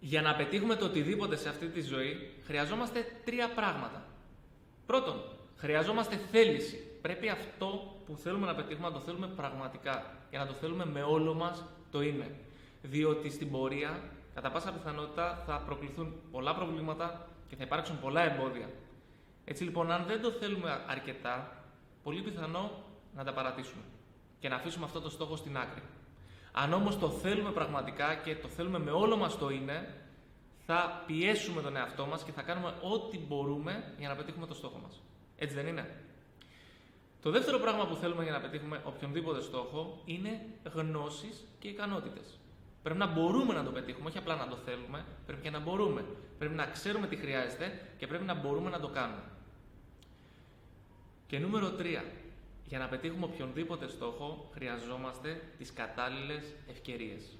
Για να πετύχουμε το οτιδήποτε σε αυτή τη ζωή, χρειαζόμαστε τρία πράγματα. Πρώτον, χρειαζόμαστε θέληση. Πρέπει αυτό που θέλουμε να πετύχουμε να το θέλουμε πραγματικά και να το θέλουμε με όλο μας το είναι. Διότι στην πορεία, κατά πάσα πιθανότητα, θα προκληθούν πολλά προβλήματα και θα υπάρξουν πολλά εμπόδια. Έτσι λοιπόν, αν δεν το θέλουμε αρκετά, πολύ πιθανό να τα παρατήσουμε και να αφήσουμε αυτό το στόχο στην άκρη. Αν όμως το θέλουμε πραγματικά και το θέλουμε με όλο μας το είναι, θα πιέσουμε τον εαυτό μας και θα κάνουμε ό,τι μπορούμε για να πετύχουμε το στόχο μας. Έτσι δεν είναι; Το δεύτερο πράγμα που θέλουμε για να πετύχουμε οποιονδήποτε στόχο είναι γνώσεις και ικανότητες. Πρέπει να μπορούμε να το πετύχουμε, όχι απλά να το θέλουμε, πρέπει και να μπορούμε. Πρέπει να ξέρουμε τι χρειάζεται και πρέπει να μπορούμε να το κάνουμε. Και νούμερο 3. Για να πετύχουμε οποιονδήποτε στόχο, χρειαζόμαστε τις κατάλληλες ευκαιρίες.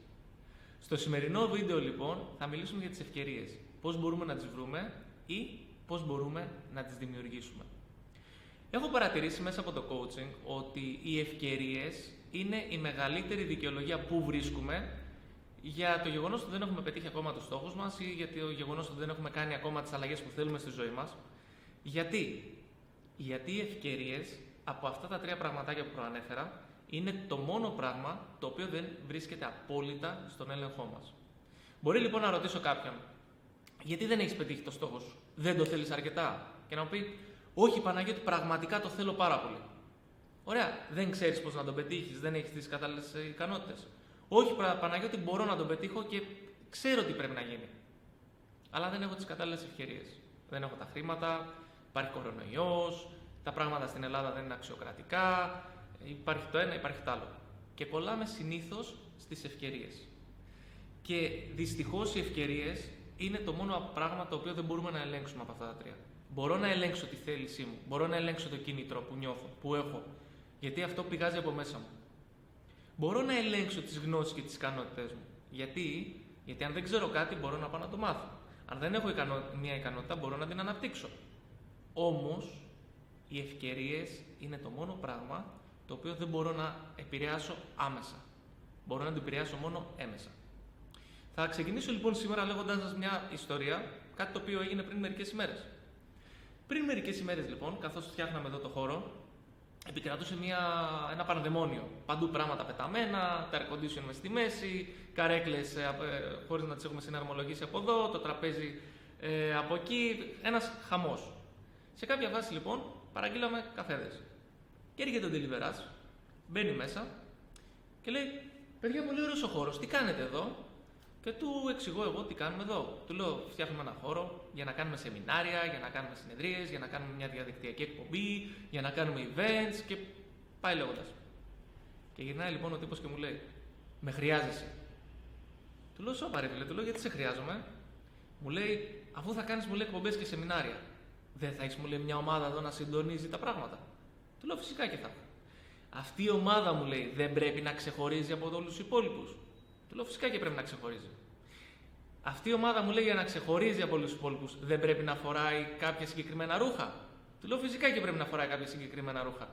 Στο σημερινό βίντεο, λοιπόν, θα μιλήσουμε για τις ευκαιρίες. Πώς μπορούμε να τις βρούμε ή πώς μπορούμε να τις δημιουργήσουμε. Έχω παρατηρήσει μέσα από το coaching ότι οι ευκαιρίες είναι η μεγαλύτερη δικαιολογία που βρίσκουμε για το γεγονός ότι δεν έχουμε πετύχει ακόμα τους στόχους μας ή για το γεγονός ότι δεν έχουμε κάνει ακόμα τις αλλαγές που θέλουμε στη ζωή μας. Γιατί; Γιατί οι ευκαιρίες από αυτά τα τρία πραγματάκια που προανέφερα είναι το μόνο πράγμα το οποίο δεν βρίσκεται απόλυτα στον έλεγχό μας. Μπορεί λοιπόν να ρωτήσω κάποιον, γιατί δεν έχεις πετύχει το στόχο σου, δεν το θέλεις αρκετά, και να μου πει, Όχι, Παναγιώτη, πραγματικά το θέλω πάρα πολύ. Ωραία, δεν ξέρεις πώς να τον πετύχεις, δεν έχεις τις κατάλληλες ικανότητες. Όχι, Παναγιώτη, μπορώ να τον πετύχω και ξέρω τι πρέπει να γίνει. Αλλά δεν έχω τις κατάλληλες ευκαιρίες. Δεν έχω τα χρήματα, υπάρχει κορονοϊός, τα πράγματα στην Ελλάδα δεν είναι αξιοκρατικά, υπάρχει το ένα, υπάρχει το άλλο. Και κολλάμε συνήθως στις ευκαιρίες. Και δυστυχώς οι ευκαιρίες είναι το μόνο πράγμα το οποίο δεν μπορούμε να ελέγξουμε από αυτά τα τρία. Μπορώ να ελέγξω τη θέλησή μου, μπορώ να ελέγξω το κίνητρο που νιώθω, που έχω, γιατί αυτό πηγάζει από μέσα μου. Μπορώ να ελέγξω τις γνώσεις και τις ικανότητές μου. Γιατί; Γιατί αν δεν ξέρω κάτι, μπορώ να πάω να το μάθω. Αν δεν έχω μια ικανότητα, μπορώ να την αναπτύξω. Όμως, οι ευκαιρίες είναι το μόνο πράγμα το οποίο δεν μπορώ να επηρεάσω άμεσα. Μπορώ να το επηρεάσω μόνο έμεσα. Θα ξεκινήσω λοιπόν σήμερα λέγοντα σας μια ιστορία, κάτι το οποίο έγινε πριν μερικές ημέρες. Πριν μερικές ημέρες λοιπόν, καθώς φτιάχναμε εδώ το χώρο, επικρατούσε μια, ένα πανδαιμόνιο. Παντού πράγματα πεταμένα, τα air condition μες στη μέση, καρέκλες ε, ε χωρίς να τις έχουμε συναρμολογήσει από εδώ, το τραπέζι ε, από εκεί. Ένας χαμός. Σε κάποια βάση λοιπόν παραγγείλαμε καφέδε. Και έρχεται ο Deliveras, μπαίνει μέσα και λέει: Παιδιά, πολύ ωραίος ο χώρος, τι κάνετε εδώ; Και του εξηγώ εγώ τι κάνουμε εδώ. Του λέω: Φτιάχνουμε ένα χώρο για να κάνουμε σεμινάρια, για να κάνουμε συνεδρίες, για να κάνουμε μια διαδικτυακή εκπομπή, για να κάνουμε events και πάει λέγοντας. Και γυρνάει λοιπόν ο τύπος και μου λέει: Με χρειάζεσαι. Του λέω: Σώπα, ρε, του λέω: Γιατί σε χρειάζομαι. Μου λέει: Αφού θα κάνεις μου λέει εκπομπές και σεμινάρια, δεν θα έχεις μου λέει μια ομάδα εδώ να συντονίζει τα πράγματα. Του λέω φυσικά και θα. Αυτή η ομάδα μου λέει δεν πρέπει να ξεχωρίζει από όλους τους υπόλοιπους. Του λέω φυσικά και πρέπει να ξεχωρίζει. Αυτή η ομάδα μου λέει για να ξεχωρίζει από όλους τους υπόλοιπους δεν πρέπει να φοράει κάποια συγκεκριμένα ρούχα. Του λέω φυσικά και πρέπει να φοράει κάποια συγκεκριμένα ρούχα.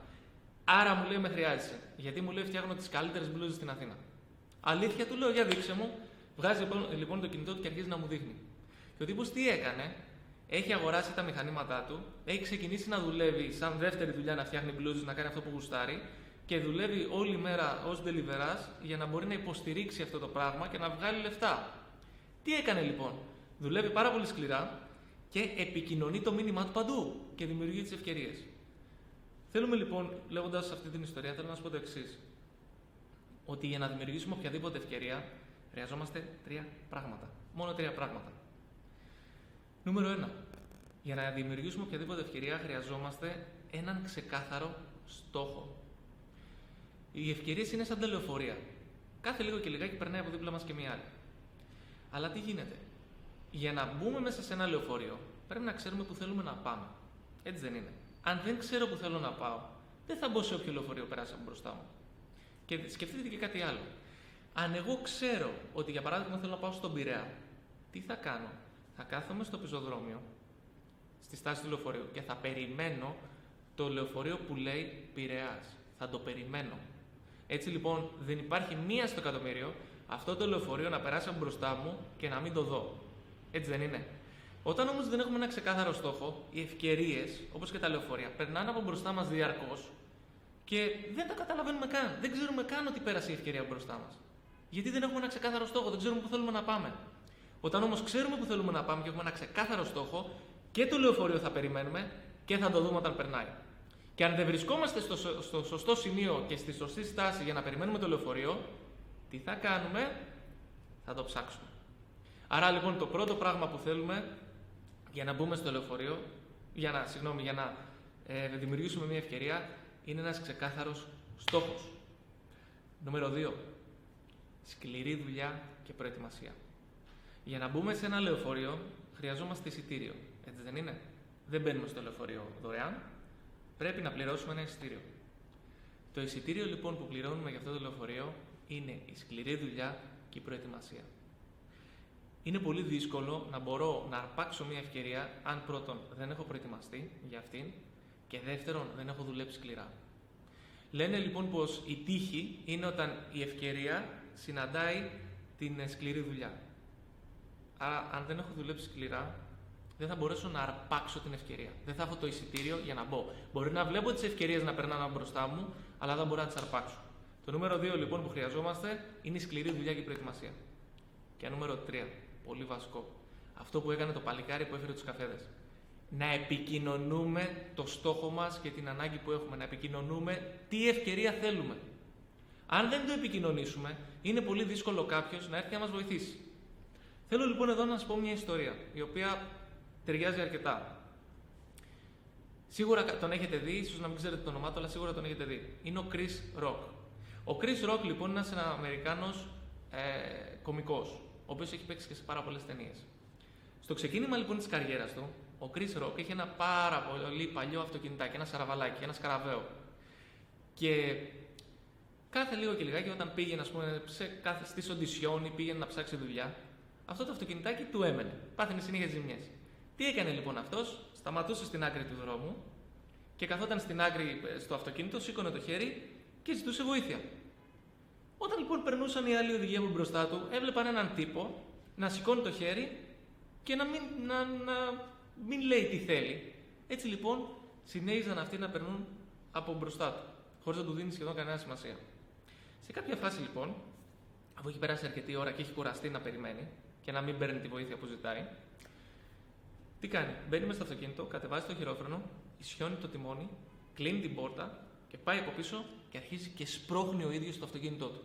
Άρα μου λέει με χρειάζεσαι. Γιατί μου λέει φτιάχνω τις καλύτερες μπλούζες στην Αθήνα. Αλήθεια του λέω, για δείξε μου. Βγάζει λοιπόν, λοιπόν το κινητό του και αρχίζει να μου δείχνει. Και ο τύπος τι έκανε, έχει αγοράσει τα μηχανήματά του, έχει ξεκινήσει να δουλεύει σαν δεύτερη δουλειά να φτιάχνει μπλούζες, να κάνει αυτό που γουστάρει και δουλεύει όλη μέρα ως deliverás για να μπορεί να υποστηρίξει αυτό το πράγμα και να βγάλει λεφτά. Τι έκανε λοιπόν, δουλεύει πάρα πολύ σκληρά και επικοινωνεί το μήνυμά του παντού και δημιουργεί τις ευκαιρίες. Θέλουμε λοιπόν, λέγοντας αυτή την ιστορία, θέλω να σα πω το εξής. Ότι για να δημιουργήσουμε οποιαδήποτε ευκαιρία χρειαζόμαστε τρία πράγματα. Μόνο τρία πράγματα. Νούμερο 1. Για να δημιουργήσουμε οποιαδήποτε ευκαιρία χρειαζόμαστε έναν ξεκάθαρο στόχο. Οι ευκαιρίες είναι σαν τα λεωφορεία. Κάθε λίγο και λιγάκι περνάει από δίπλα μας και μία άλλη. Αλλά τι γίνεται; Για να μπούμε μέσα σε ένα λεωφορείο, πρέπει να ξέρουμε που θέλουμε να πάμε. Έτσι δεν είναι. Αν δεν ξέρω που θέλω να πάω, δεν θα μπω σε όποιο λεωφορείο περάσει από μπροστά μου. Και σκεφτείτε και κάτι άλλο. Αν εγώ ξέρω ότι για παράδειγμα θέλω να πάω στον Πειραιά, τι θα κάνω; Θα κάθομαι στο πεζοδρόμιο, στη στάση του λεωφορείου και θα περιμένω το λεωφορείο που λέει Πειραιάς. Θα το περιμένω. Έτσι λοιπόν δεν υπάρχει μία στο εκατομμύριο αυτό το λεωφορείο να περάσει από μπροστά μου και να μην το δω. Έτσι δεν είναι. Όταν όμως δεν έχουμε ένα ξεκάθαρο στόχο, οι ευκαιρίες, όπως και τα λεωφορεία, περνάνε από μπροστά μας διαρκώς και δεν τα καταλαβαίνουμε καν. Δεν ξέρουμε καν ότι πέρασε η ευκαιρία μπροστά μας. Γιατί δεν έχουμε ένα ξεκάθαρο στόχο, δεν ξέρουμε πού θέλουμε να πάμε. Όταν όμως ξέρουμε που θέλουμε να πάμε και έχουμε ένα ξεκάθαρο στόχο, και το λεωφορείο θα περιμένουμε και θα το δούμε όταν περνάει. Και αν δεν βρισκόμαστε στο, στο σωστό σημείο και στη σωστή στάση για να περιμένουμε το λεωφορείο, τι θα κάνουμε, θα το ψάξουμε. Άρα λοιπόν το πρώτο πράγμα που θέλουμε για να μπούμε στο λεωφορείο, για να, συγγνώμη, για να ε, δημιουργήσουμε μια ευκαιρία, είναι ένας ξεκάθαρος στόχος. Νούμερο 2. Σκληρή δουλειά και προετοιμασία. Για να μπούμε σε ένα λεωφορείο χρειαζόμαστε εισιτήριο. Έτσι δεν είναι. Δεν μπαίνουμε στο λεωφορείο δωρεάν. Πρέπει να πληρώσουμε ένα εισιτήριο. Το εισιτήριο λοιπόν που πληρώνουμε για αυτό το λεωφορείο είναι η σκληρή δουλειά και η προετοιμασία. Είναι πολύ δύσκολο να μπορώ να αρπάξω μια ευκαιρία αν πρώτον δεν έχω προετοιμαστεί για αυτήν και δεύτερον δεν έχω δουλέψει σκληρά. Λένε λοιπόν πως η τύχη είναι όταν η ευκαιρία συναντάει την σκληρή δουλειά. Άρα, αν δεν έχω δουλέψει σκληρά, δεν θα μπορέσω να αρπάξω την ευκαιρία. Δεν θα έχω το εισιτήριο για να μπω. Μπορεί να βλέπω τις ευκαιρίες να περνάνε μπροστά μου, αλλά δεν μπορώ να τις αρπάξω. Το νούμερο 2 λοιπόν που χρειαζόμαστε είναι η σκληρή δουλειά και η προετοιμασία. Και νούμερο 3, πολύ βασικό. Αυτό που έκανε το παλικάρι που έφερε τους καφέδες. Να επικοινωνούμε το στόχο μας και την ανάγκη που έχουμε. Να επικοινωνούμε τι ευκαιρία θέλουμε. Αν δεν το επικοινωνήσουμε, είναι πολύ δύσκολο κάποιος να έρθει να μας βοηθήσει. Θέλω λοιπόν εδώ να σας πω μια ιστορία, η οποία ταιριάζει αρκετά. Σίγουρα τον έχετε δει, ίσως να μην ξέρετε το όνομά του, αλλά σίγουρα τον έχετε δει. Είναι ο Chris Rock. Ο Chris Rock λοιπόν είναι ένας Αμερικάνος ε, κωμικό, ο οποίος έχει παίξει και σε πάρα πολλές ταινίες. Στο ξεκίνημα λοιπόν της καριέρας του, ο Chris Rock είχε ένα πάρα πολύ παλιό αυτοκινητάκι, ένα σαραβαλάκι, ένα σκαραβαίο. Και κάθε λίγο και λιγάκι όταν πήγαινε ας πούμε, σε κάθε, στις οντισιόν ή πήγαινε να ψάξει δουλειά, αυτό το αυτοκινητάκι του έμενε. Πάθαινε συνέχεια ζημιές. Τι έκανε λοιπόν αυτός, σταματούσε στην άκρη του δρόμου και καθόταν στην άκρη ε, στο αυτοκίνητο, σήκωνε το χέρι και ζητούσε βοήθεια. Όταν λοιπόν περνούσαν οι άλλοι οδηγοί από μπροστά του, έβλεπαν έναν τύπο να σηκώνει το χέρι και να μην, να, να μην λέει τι θέλει. Έτσι λοιπόν συνέχιζαν αυτοί να περνούν από μπροστά του, χωρίς να του δίνει σχεδόν κανένα σημασία. Σε κάποια φάση λοιπόν, αφού έχει περάσει αρκετή ώρα και έχει κουραστεί να περιμένει και να μην παίρνει τη βοήθεια που ζητάει, τι κάνει, μπαίνει μέσα στο αυτοκίνητο, κατεβάζει το χειρόφρενο, ισιώνει το τιμόνι, κλείνει την πόρτα και πάει από πίσω και αρχίζει και σπρώχνει ο ίδιος το αυτοκίνητό του.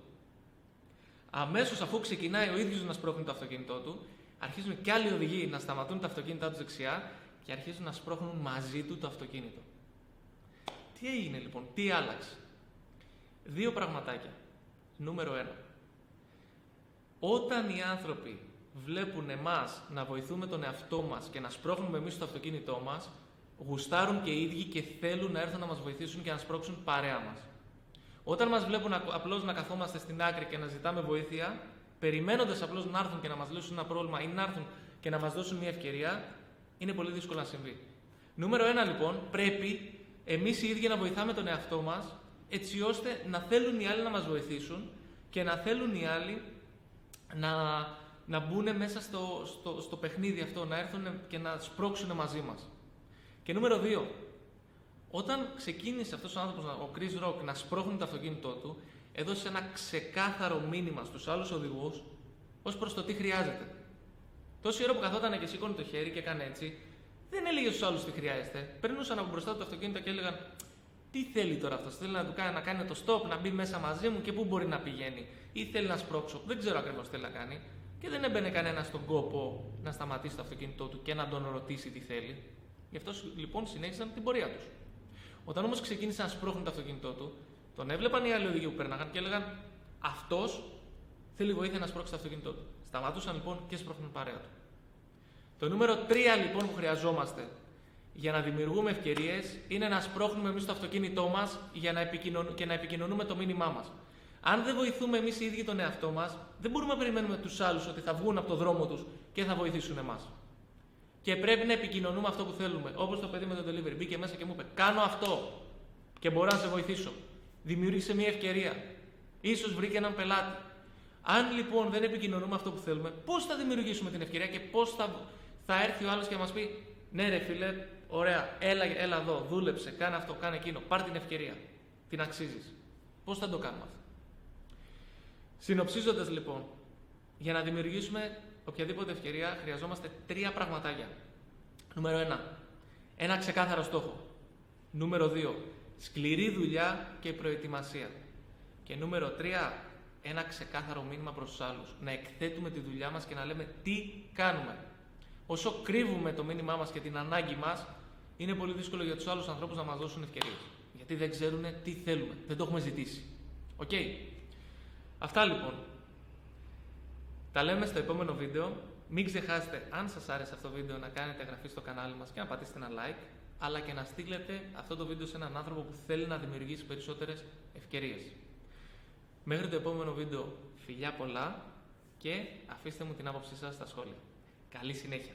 Αμέσως αφού ξεκινάει ο ίδιος να σπρώχνει το αυτοκίνητό του, αρχίζουν και άλλοι οδηγοί να σταματούν τα αυτοκίνητά τους δεξιά και αρχίζουν να σπρώχνουν μαζί του το αυτοκίνητο. Τι έγινε λοιπόν, τι άλλαξε; Δύο πραγματάκια. Νούμερο ένα. Όταν οι άνθρωποι βλέπουν εμάς να βοηθούμε τον εαυτό μας και να σπρώχνουμε εμείς το αυτοκίνητό μας, γουστάρουν και οι ίδιοι και θέλουν να έρθουν να μας βοηθήσουν και να σπρώξουν παρέα μας. Όταν μας βλέπουν απλώς να καθόμαστε στην άκρη και να ζητάμε βοήθεια, περιμένοντας απλώς να έρθουν και να μας λύσουν ένα πρόβλημα ή να έρθουν και να μας δώσουν μια ευκαιρία, είναι πολύ δύσκολο να συμβεί. Νούμερο ένα λοιπόν, πρέπει εμείς οι ίδιοι να βοηθάμε τον εαυτό μας, έτσι ώστε να θέλουν οι άλλοι να μας βοηθήσουν και να θέλουν οι άλλοι να, να μπουν μέσα στο, στο, στο παιχνίδι αυτό, να έρθουν και να σπρώξουν μαζί μας. Και νούμερο 2. Όταν ξεκίνησε αυτός ο άνθρωπος, ο Chris Rock, να σπρώχνει το αυτοκίνητό του, έδωσε ένα ξεκάθαρο μήνυμα στους άλλους οδηγούς ως προς το τι χρειάζεται. Τόση ώρα που καθόταν και σήκωνε το χέρι και έκανε έτσι, δεν έλεγε στους άλλους τι χρειάζεται. Περνούσαν από μπροστά του το αυτοκίνητο και έλεγαν τι θέλει τώρα αυτός, θέλει να του κάνει, να κάνει το stop, να μπει μέσα μαζί μου και πού μπορεί να πηγαίνει, ή θέλει να σπρώξω. Δεν ξέρω ακριβώς τι θέλει να κάνει. Και δεν έμπαινε κανένας στον κόπο να σταματήσει το αυτοκίνητό του και να τον ρωτήσει τι θέλει. Γι' αυτό λοιπόν συνέχισαν την πορεία τους. Όταν όμως ξεκίνησαν να σπρώχνουν το αυτοκίνητό του, τον έβλεπαν οι άλλοι οδηγοί που πέρναγαν και έλεγαν Αυτός θέλει βοήθεια να σπρώξει το αυτοκίνητό του. Σταματούσαν λοιπόν και σπρώχνουν παρέα του. Το νούμερο 3 λοιπόν που χρειαζόμαστε για να δημιουργούμε ευκαιρίες είναι να σπρώχνουμε εμείς το αυτοκίνητό μας για να και να επικοινωνούμε το μήνυμά μας. Αν δεν βοηθούμε εμείς οι ίδιοι τον εαυτό μας, δεν μπορούμε να περιμένουμε τους άλλους ότι θα βγουν από το δρόμο τους και θα βοηθήσουν εμάς. Και πρέπει να επικοινωνούμε αυτό που θέλουμε. Όπως το παιδί με το delivery μπήκε μέσα και μου είπε: Κάνω αυτό και μπορώ να σε βοηθήσω. Δημιούργησε μια ευκαιρία. σω βρήκε έναν πελάτη. Αν λοιπόν δεν επικοινωνούμε αυτό που θέλουμε, πώς θα δημιουργήσουμε την ευκαιρία και πώς θα, θα έρθει ο άλλος και θα μας πει: Ναι, ρε φίλε, ωραία, έλα, έλα εδώ, δούλεψε, κάνε αυτό, κάνε εκείνο, πάρ την ευκαιρία. Την αξίζεις. Πώς θα το κάνουμε αυτό; Συνοψίζοντας λοιπόν, για να δημιουργήσουμε οποιαδήποτε ευκαιρία χρειαζόμαστε τρία πραγματάκια. Νούμερο ένα, ένα ξεκάθαρο στόχο. Νούμερο 2. Σκληρή δουλειά και προετοιμασία. Και νούμερο 3. Ένα ξεκάθαρο μήνυμα προς τους άλλους. Να εκθέτουμε τη δουλειά μας και να λέμε τι κάνουμε. Όσο κρύβουμε το μήνυμά μας και την ανάγκη μας, είναι πολύ δύσκολο για τους άλλους ανθρώπους να μας δώσουν ευκαιρίες. Γιατί δεν ξέρουν τι θέλουμε. Δεν το έχουμε ζητήσει. Οκ. Αυτά λοιπόν. Τα λέμε στο επόμενο βίντεο. Μην ξεχάσετε, αν σας άρεσε αυτό το βίντεο, να κάνετε εγγραφή στο κανάλι μας και να πατήσετε ένα like αλλά και να στείλετε αυτό το βίντεο σε έναν άνθρωπο που θέλει να δημιουργήσει περισσότερες ευκαιρίες. Μέχρι το επόμενο βίντεο, φιλιά πολλά και αφήστε μου την άποψή σας στα σχόλια. Καλή συνέχεια!